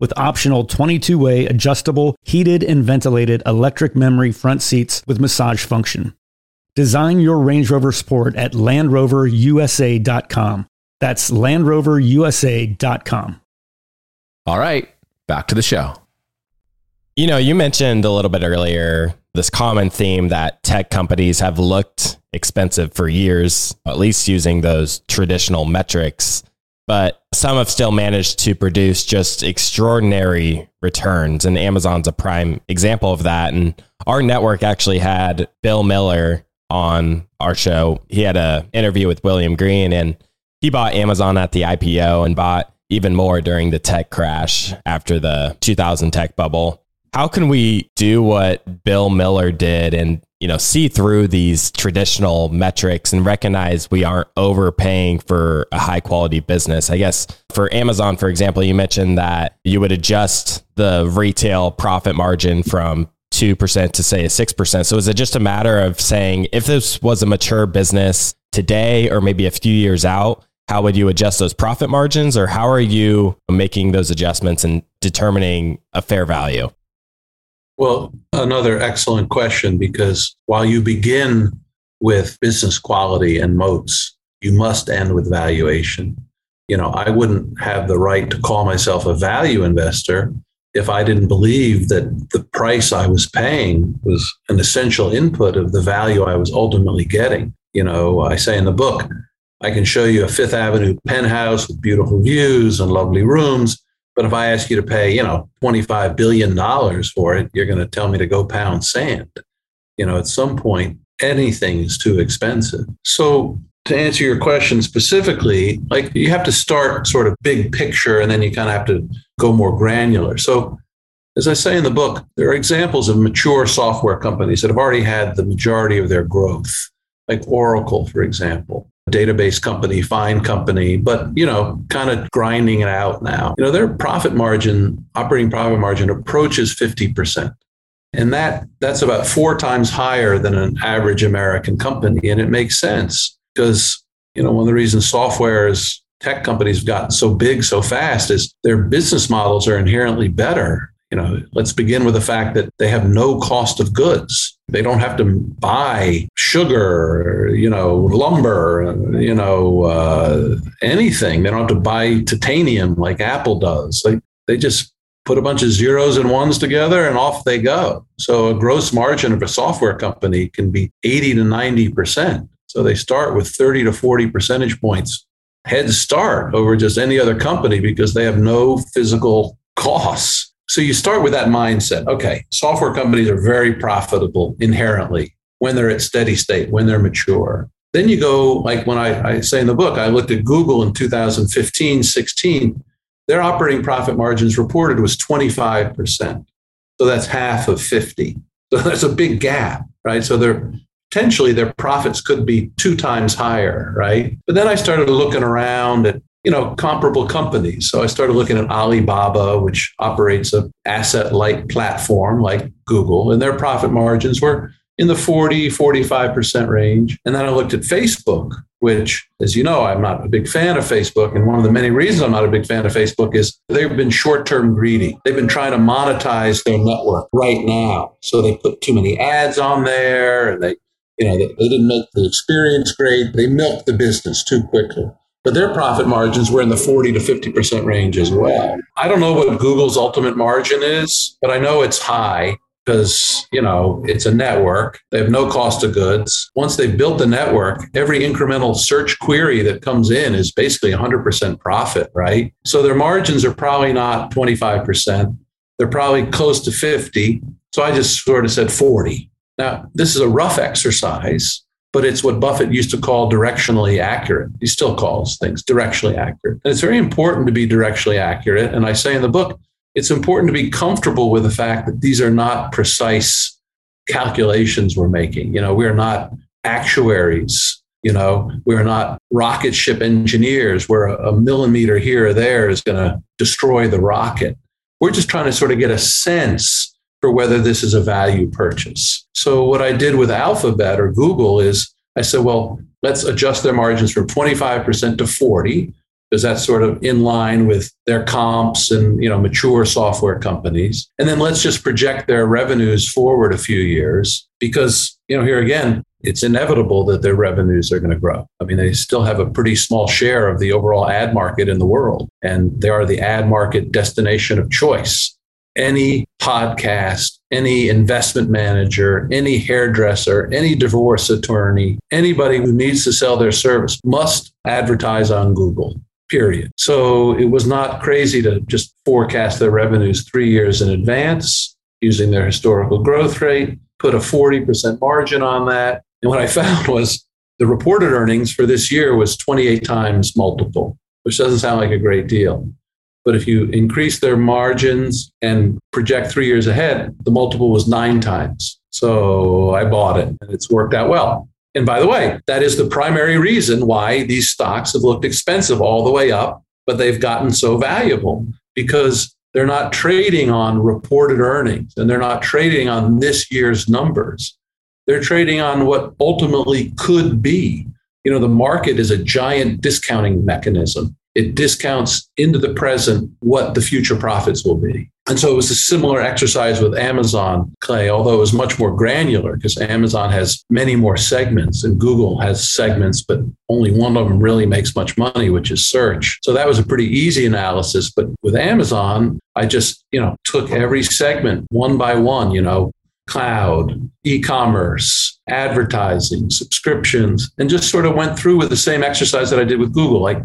Speaker 6: with optional 22 way adjustable, heated and ventilated electric memory front seats with massage function. Design your Range Rover Sport at LandRoverUSA.com. That's LandRoverUSA.com.
Speaker 5: All right, back to the show.
Speaker 4: You know, you mentioned a little bit earlier this common theme that tech companies have looked expensive for years, at least using those traditional metrics but some have still managed to produce just extraordinary returns. And Amazon's a prime example of that. And our network actually had Bill Miller on our show. He had an interview with William Green and he bought Amazon at the IPO and bought even more during the tech crash after the 2000 tech bubble. How can we do what Bill Miller did and you know see through these traditional metrics and recognize we aren't overpaying for a high quality business. I guess for amazon for example you mentioned that you would adjust the retail profit margin from 2% to say a 6% so is it just a matter of saying if this was a mature business today or maybe a few years out how would you adjust those profit margins or how are you making those adjustments and determining a fair value
Speaker 2: well, another excellent question because while you begin with business quality and moats, you must end with valuation. You know, I wouldn't have the right to call myself a value investor if I didn't believe that the price I was paying was an essential input of the value I was ultimately getting. You know, I say in the book, I can show you a Fifth Avenue penthouse with beautiful views and lovely rooms, but if I ask you to pay, you know, $25 billion for it, you're going to tell me to go pound sand. You know, at some point, anything is too expensive. So, to answer your question specifically, like you have to start sort of big picture and then you kind of have to go more granular. So, as I say in the book, there are examples of mature software companies that have already had the majority of their growth, like Oracle, for example database company, fine company, but you know, kind of grinding it out now. You know, their profit margin, operating profit margin approaches 50%. And that that's about four times higher than an average American company. And it makes sense because, you know, one of the reasons software is tech companies have gotten so big so fast is their business models are inherently better. You know, let's begin with the fact that they have no cost of goods they don't have to buy sugar, you know, lumber, you know, uh, anything. They don't have to buy titanium like Apple does. They, they just put a bunch of zeros and ones together and off they go. So a gross margin of a software company can be 80 to 90%. So they start with 30 to 40 percentage points head start over just any other company because they have no physical costs. So you start with that mindset. Okay, software companies are very profitable inherently when they're at steady state, when they're mature. Then you go, like when I, I say in the book, I looked at Google in 2015, 16, their operating profit margins reported was 25%. So that's half of 50. So that's a big gap, right? So they're potentially their profits could be two times higher, right? But then I started looking around at you know, comparable companies. So I started looking at Alibaba, which operates a asset light platform like Google, and their profit margins were in the 40, 45% range. And then I looked at Facebook, which, as you know, I'm not a big fan of Facebook. And one of the many reasons I'm not a big fan of Facebook is they've been short term greedy. They've been trying to monetize their network right now. So they put too many ads on there and they, you know, they, they didn't make the experience great. They milked the business too quickly but their profit margins were in the 40 to 50% range as well. I don't know what Google's ultimate margin is, but I know it's high because, you know, it's a network. They have no cost of goods. Once they've built the network, every incremental search query that comes in is basically 100% profit, right? So their margins are probably not 25%. They're probably close to 50. So I just sort of said 40. Now, this is a rough exercise but it's what Buffett used to call directionally accurate. He still calls things directionally accurate. And it's very important to be directionally accurate. And I say in the book, it's important to be comfortable with the fact that these are not precise calculations we're making. You know, we're not actuaries. You know, we're not rocket ship engineers where a millimeter here or there is going to destroy the rocket. We're just trying to sort of get a sense for whether this is a value purchase. So what I did with Alphabet or Google is I said, well, let's adjust their margins from 25% to 40 because that's sort of in line with their comps and you know mature software companies. And then let's just project their revenues forward a few years because you know here again it's inevitable that their revenues are going to grow. I mean, they still have a pretty small share of the overall ad market in the world, and they are the ad market destination of choice. Any podcast, any investment manager, any hairdresser, any divorce attorney, anybody who needs to sell their service must advertise on Google period. So it was not crazy to just forecast their revenues three years in advance using their historical growth rate, put a 40% margin on that. And what I found was the reported earnings for this year was 28 times multiple, which doesn't sound like a great deal. But if you increase their margins and project three years ahead, the multiple was nine times. So I bought it and it's worked out well. And by the way, that is the primary reason why these stocks have looked expensive all the way up, but they've gotten so valuable because they're not trading on reported earnings and they're not trading on this year's numbers. They're trading on what ultimately could be. You know, the market is a giant discounting mechanism. It discounts into the present what the future profits will be. And so it was a similar exercise with Amazon, Clay, although it was much more granular because Amazon has many more segments and Google has segments, but only one of them really makes much money, which is search. So that was a pretty easy analysis. But with Amazon, I just, you know, took every segment one by one, you know, cloud, e commerce, advertising, subscriptions, and just sort of went through with the same exercise that I did with Google. Like,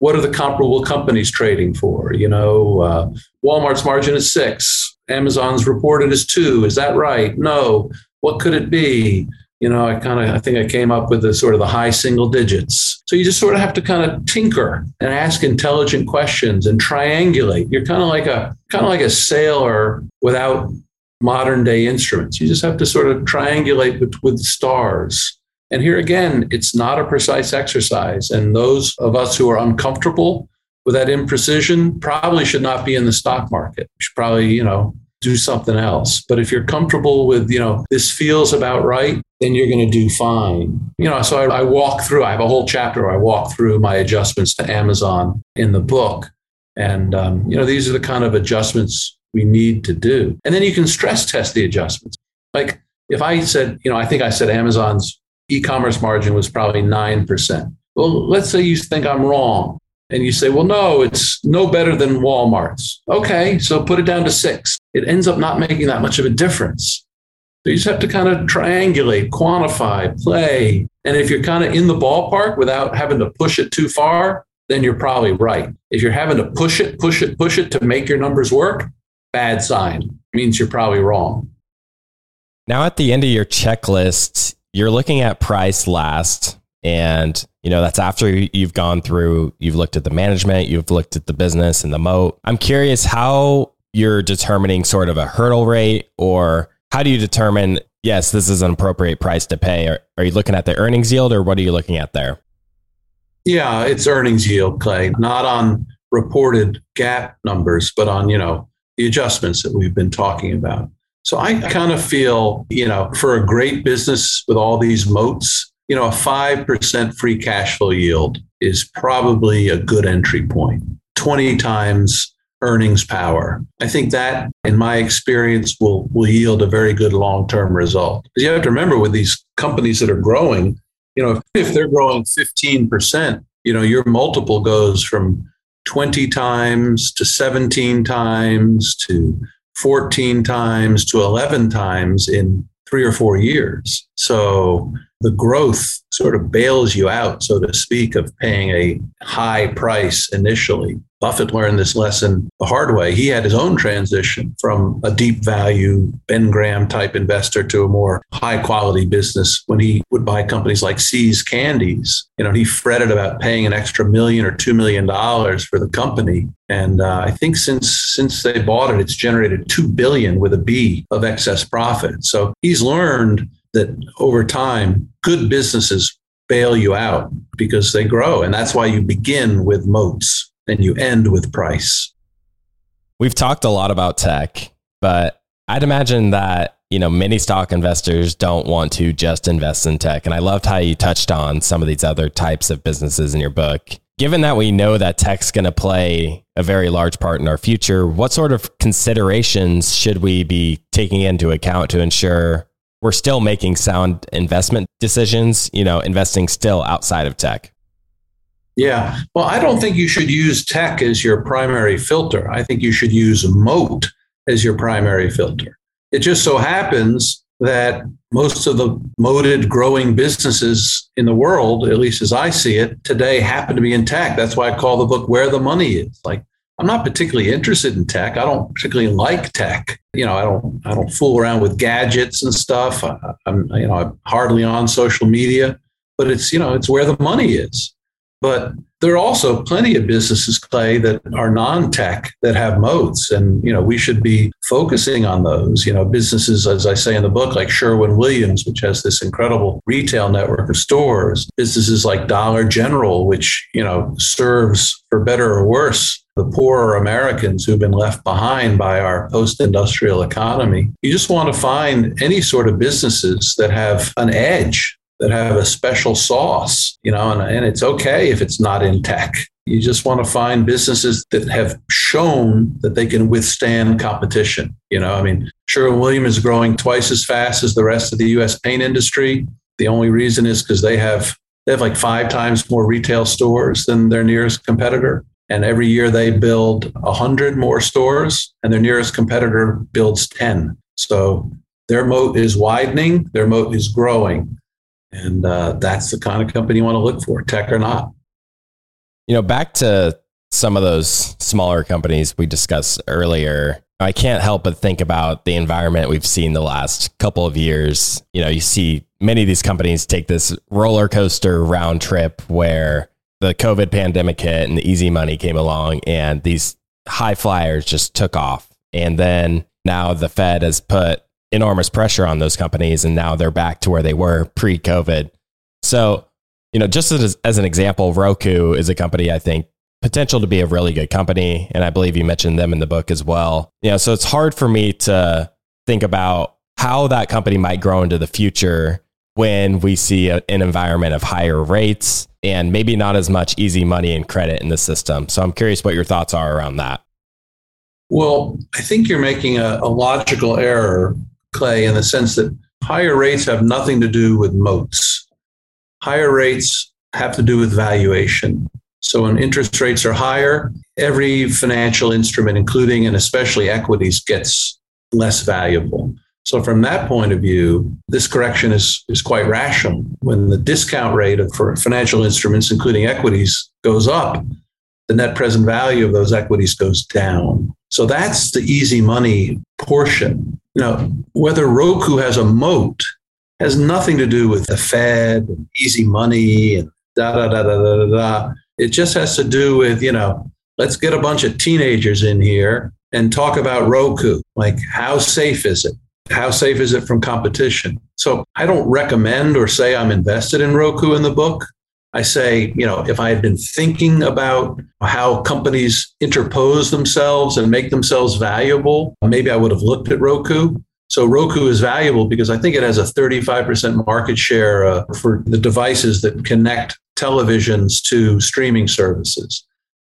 Speaker 2: what are the comparable companies trading for? You know, uh, Walmart's margin is six. Amazon's reported as two. Is that right? No. What could it be? You know, I kind of, I think I came up with the sort of the high single digits. So you just sort of have to kind of tinker and ask intelligent questions and triangulate. You're kind of like a, kind of like a sailor without modern day instruments. You just have to sort of triangulate with, with stars and here again, it's not a precise exercise. And those of us who are uncomfortable with that imprecision probably should not be in the stock market. We should probably, you know, do something else. But if you're comfortable with, you know, this feels about right, then you're going to do fine. You know, so I, I walk through, I have a whole chapter where I walk through my adjustments to Amazon in the book. And, um, you know, these are the kind of adjustments we need to do. And then you can stress test the adjustments. Like if I said, you know, I think I said Amazon's e-commerce margin was probably 9%. Well, let's say you think I'm wrong and you say, well, no, it's no better than Walmart's. Okay, so put it down to six. It ends up not making that much of a difference. So you just have to kind of triangulate, quantify, play. And if you're kind of in the ballpark without having to push it too far, then you're probably right. If you're having to push it, push it, push it to make your numbers work, bad sign. It means you're probably wrong.
Speaker 4: Now, at the end of your checklist, you're looking at price last and you know that's after you've gone through you've looked at the management you've looked at the business and the moat i'm curious how you're determining sort of a hurdle rate or how do you determine yes this is an appropriate price to pay are, are you looking at the earnings yield or what are you looking at there
Speaker 2: yeah it's earnings yield clay not on reported GAAP numbers but on you know the adjustments that we've been talking about so I kind of feel, you know, for a great business with all these moats, you know, a 5% free cash flow yield is probably a good entry point. 20 times earnings power. I think that, in my experience, will, will yield a very good long term result. Because you have to remember with these companies that are growing, you know, if they're growing 15%, you know, your multiple goes from 20 times to 17 times to 14 times to 11 times in three or four years. So the growth sort of bails you out, so to speak, of paying a high price initially. Buffett learned this lesson the hard way. He had his own transition from a deep value Ben Graham type investor to a more high quality business when he would buy companies like See's Candies. You know, he fretted about paying an extra million or two million dollars for the company. And uh, I think since since they bought it, it's generated two billion with a B of excess profit. So he's learned that over time, good businesses bail you out because they grow. And that's why you begin with moats and you end with price.
Speaker 4: We've talked a lot about tech, but I'd imagine that, you know, many stock investors don't want to just invest in tech. And I loved how you touched on some of these other types of businesses in your book. Given that we know that tech's going to play a very large part in our future, what sort of considerations should we be taking into account to ensure we're still making sound investment decisions, you know, investing still outside of tech?
Speaker 2: Yeah. Well, I don't think you should use tech as your primary filter. I think you should use moat as your primary filter. It just so happens that most of the moated growing businesses in the world, at least as I see it today, happen to be in tech. That's why I call the book Where the Money Is. Like, I'm not particularly interested in tech. I don't particularly like tech. You know, I don't I don't fool around with gadgets and stuff. I, I'm you know I'm hardly on social media, but it's you know it's where the money is. But there are also plenty of businesses, Clay, that are non-tech that have moats, and you know we should be focusing on those. You know, businesses, as I say in the book, like Sherwin Williams, which has this incredible retail network of stores. Businesses like Dollar General, which you know serves for better or worse the poorer Americans who've been left behind by our post-industrial economy. You just want to find any sort of businesses that have an edge that have a special sauce, you know, and, and it's okay if it's not in tech. You just want to find businesses that have shown that they can withstand competition. You know, I mean, Sherwin Williams is growing twice as fast as the rest of the US paint industry. The only reason is because they have they have like five times more retail stores than their nearest competitor. And every year they build a 100 more stores, and their nearest competitor builds 10. So their moat is widening, their moat is growing. And uh, that's the kind of company you want to look for, tech or not.
Speaker 4: You know, back to some of those smaller companies we discussed earlier, I can't help but think about the environment we've seen the last couple of years. You know, you see many of these companies take this roller coaster round trip where the COVID pandemic hit and the easy money came along and these high flyers just took off. And then now the Fed has put enormous pressure on those companies and now they're back to where they were pre-covid. So you know just as, as an example roku is a company i think potential to be a really good company and i believe you mentioned them in the book as well. You know so it's hard for me to think about how that company might grow into the future when we see a, an environment of higher rates and maybe not as much easy money and credit in the system. So i'm curious what your thoughts are around that.
Speaker 2: Well, I think you're making a, a, logical error Clay, in the sense that higher rates have nothing to do with moats. Higher rates have to do with valuation. So when interest rates are higher, every financial instrument, including and especially equities, gets less valuable. So from that point of view, this correction is, is quite rational. When the discount rate for financial instruments, including equities, goes up, the net present value of those equities goes down. So that's the easy money portion. Know, whether Roku has a moat has nothing to do with the Fed and easy money and da da da da da da. It just has to do with, you know, let's get a bunch of teenagers in here and talk about Roku. Like, how safe is it? How safe is it from competition? So I don't recommend or say I'm invested in Roku in the book. I say, you know, if I had been thinking about how companies interpose themselves and make themselves valuable, maybe I would have looked at Roku. So Roku is valuable because I think it has a 35% market share uh, for the devices that connect televisions to streaming services.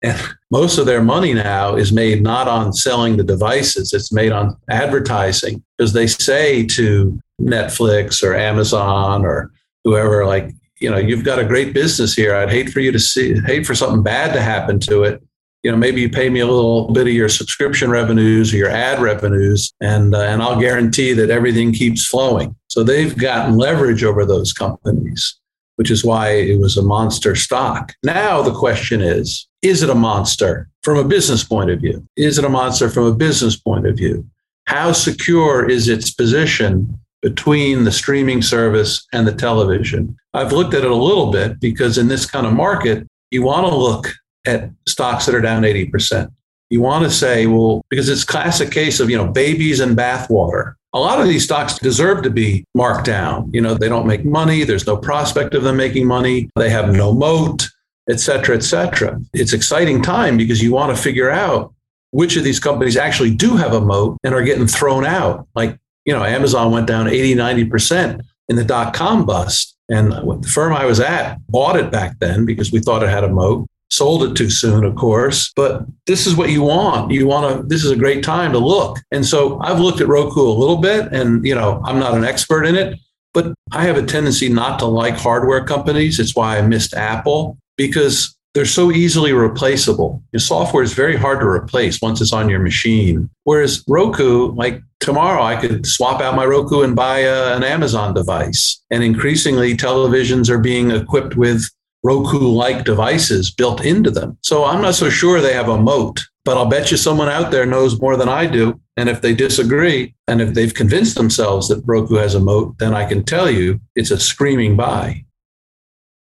Speaker 2: And most of their money now is made not on selling the devices, it's made on advertising because they say to Netflix or Amazon or whoever, like, you know, you've got a great business here. I'd hate for you to see, hate for something bad to happen to it. You know, maybe you pay me a little bit of your subscription revenues or your ad revenues, and uh, and I'll guarantee that everything keeps flowing. So they've gotten leverage over those companies, which is why it was a monster stock. Now the question is, is it a monster from a business point of view? Is it a monster from a business point of view? How secure is its position between the streaming service and the television. I've looked at it a little bit because in this kind of market, you want to look at stocks that are down 80%. You want to say, well, because it's classic case of, you know, babies and bathwater. A lot of these stocks deserve to be marked down. You know, they don't make money. There's no prospect of them making money. They have no moat, et cetera, et cetera. It's exciting time because you want to figure out which of these companies actually do have a moat and are getting thrown out. Like you know, Amazon went down 80, 90% in the dot com bust. And the firm I was at bought it back then because we thought it had a moat. sold it too soon, of course, but this is what you want. You want to, this is a great time to look. And so I've looked at Roku a little bit and, you know, I'm not an expert in it, but I have a tendency not to like hardware companies. It's why I missed Apple because they're so easily replaceable. Your software is very hard to replace once it's on your machine. Whereas Roku, like tomorrow, I could swap out my Roku and buy a, an Amazon device. And increasingly, televisions are being equipped with Roku like devices built into them. So I'm not so sure they have a moat, but I'll bet you someone out there knows more than I do. And if they disagree, and if they've convinced themselves that Roku has a moat, then I can tell you it's a screaming buy.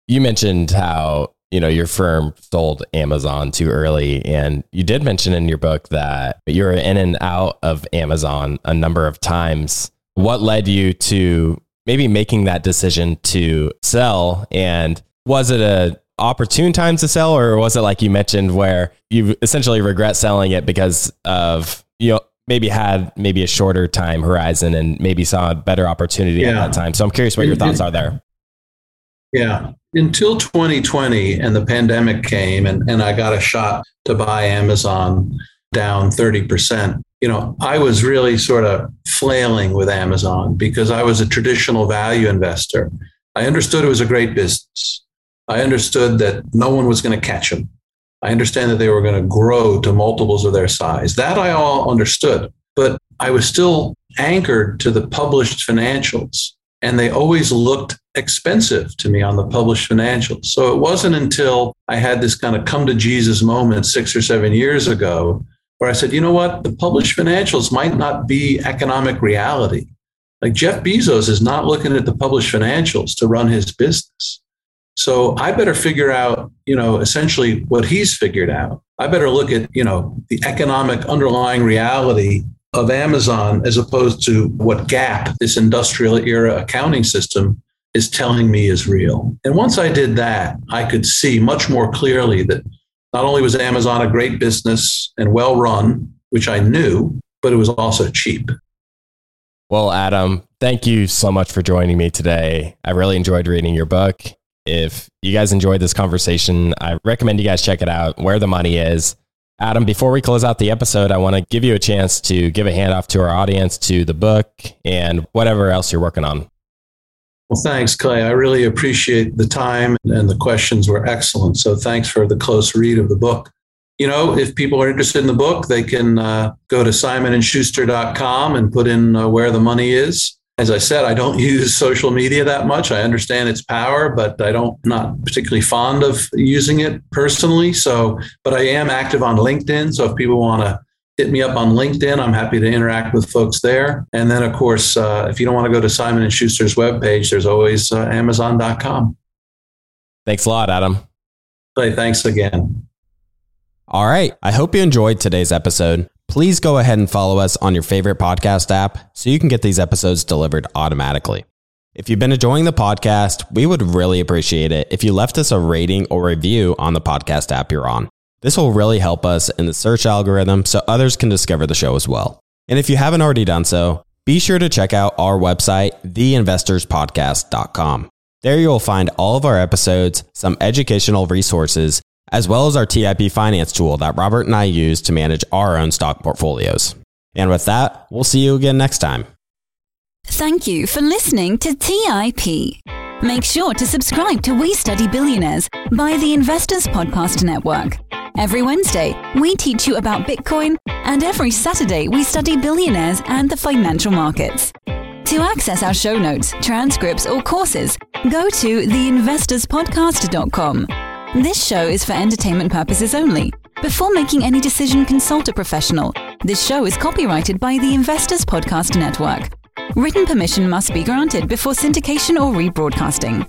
Speaker 4: You mentioned how you know your firm sold Amazon too early, and you did mention in your book that you were in and out of Amazon a number of times. What led you to maybe making that decision to sell? And was it a opportune time to sell, or was it like you mentioned where you essentially regret selling it because of you know maybe had maybe a shorter time horizon and maybe saw a better opportunity yeah. at that time? So I'm curious what your thoughts are there.
Speaker 2: Yeah until 2020 and the pandemic came and, and I got a shot to buy Amazon down 30%, you know, I was really sort of flailing with Amazon because I was a traditional value investor. I understood it was a great business. I understood that no one was going to catch them. I understand that they were going to grow to multiples of their size. That I all understood, but I was still anchored to the published financials and they always looked expensive to me on the published financials. So it wasn't until I had this kind of come to Jesus moment six or seven years ago where I said, you know what? The published financials might not be economic reality. Like Jeff Bezos is not looking at the published financials to run his business. So I better figure out, you know, essentially what he's figured out. I better look at, you know, the economic underlying reality of Amazon as opposed to what GAAP, this industrial era accounting system, is telling me is real. And once I did that, I could see much more clearly that not only was Amazon a great business and well run, which I knew, but it was also cheap.
Speaker 4: Well, Adam, thank you so much for joining me today. I really enjoyed reading your book. If you guys enjoyed this conversation, I recommend you guys check it out, Where the Money Is. Adam, before we close out the episode, I want to give you a chance to give a handoff to our audience to the book and whatever else you're working on.
Speaker 2: Well, thanks, Clay. I really appreciate the time and the questions were excellent. So thanks for the close read of the book. You know, if people are interested in the book, they can uh, go to simonandschuster.com and put in uh, where the money is as I said, I don't use social media that much. I understand its power, but I don't not particularly fond of using it personally. So, but I am active on LinkedIn. So if people want to hit me up on LinkedIn, I'm happy to interact with folks there. And then, of course, uh, if you don't want to go to Simon and Schuster's webpage, there's always uh, Amazon.com.
Speaker 4: Thanks a lot, Adam.
Speaker 2: Hey, thanks again.
Speaker 3: All right. I hope you enjoyed today's episode please go ahead and follow us on your favorite podcast app so you can get these episodes delivered automatically. If you've been enjoying the podcast, we would really appreciate it if you left us a rating or review on the podcast app you're on. This will really help us in the search algorithm so others can discover the show as well. And if you haven't already done so, be sure to check out our website, theinvestorspodcast.com. There you'll find all of our episodes, some educational resources, as well as our TIP finance tool that Robert and I use to manage our own stock portfolios. And with that, we'll see you again next time.
Speaker 1: Thank you for listening to TIP. Make sure to subscribe to We Study Billionaires by the Investors Podcast Network. Every Wednesday, we teach you about Bitcoin, and every Saturday, we study billionaires and the financial markets. To access our show notes, transcripts, or courses, go to theinvestorspodcast.com. This show is for entertainment purposes only. Before making any decision, consult a professional. This show is copyrighted by the Investors Podcast Network. Written permission must be granted before syndication or rebroadcasting.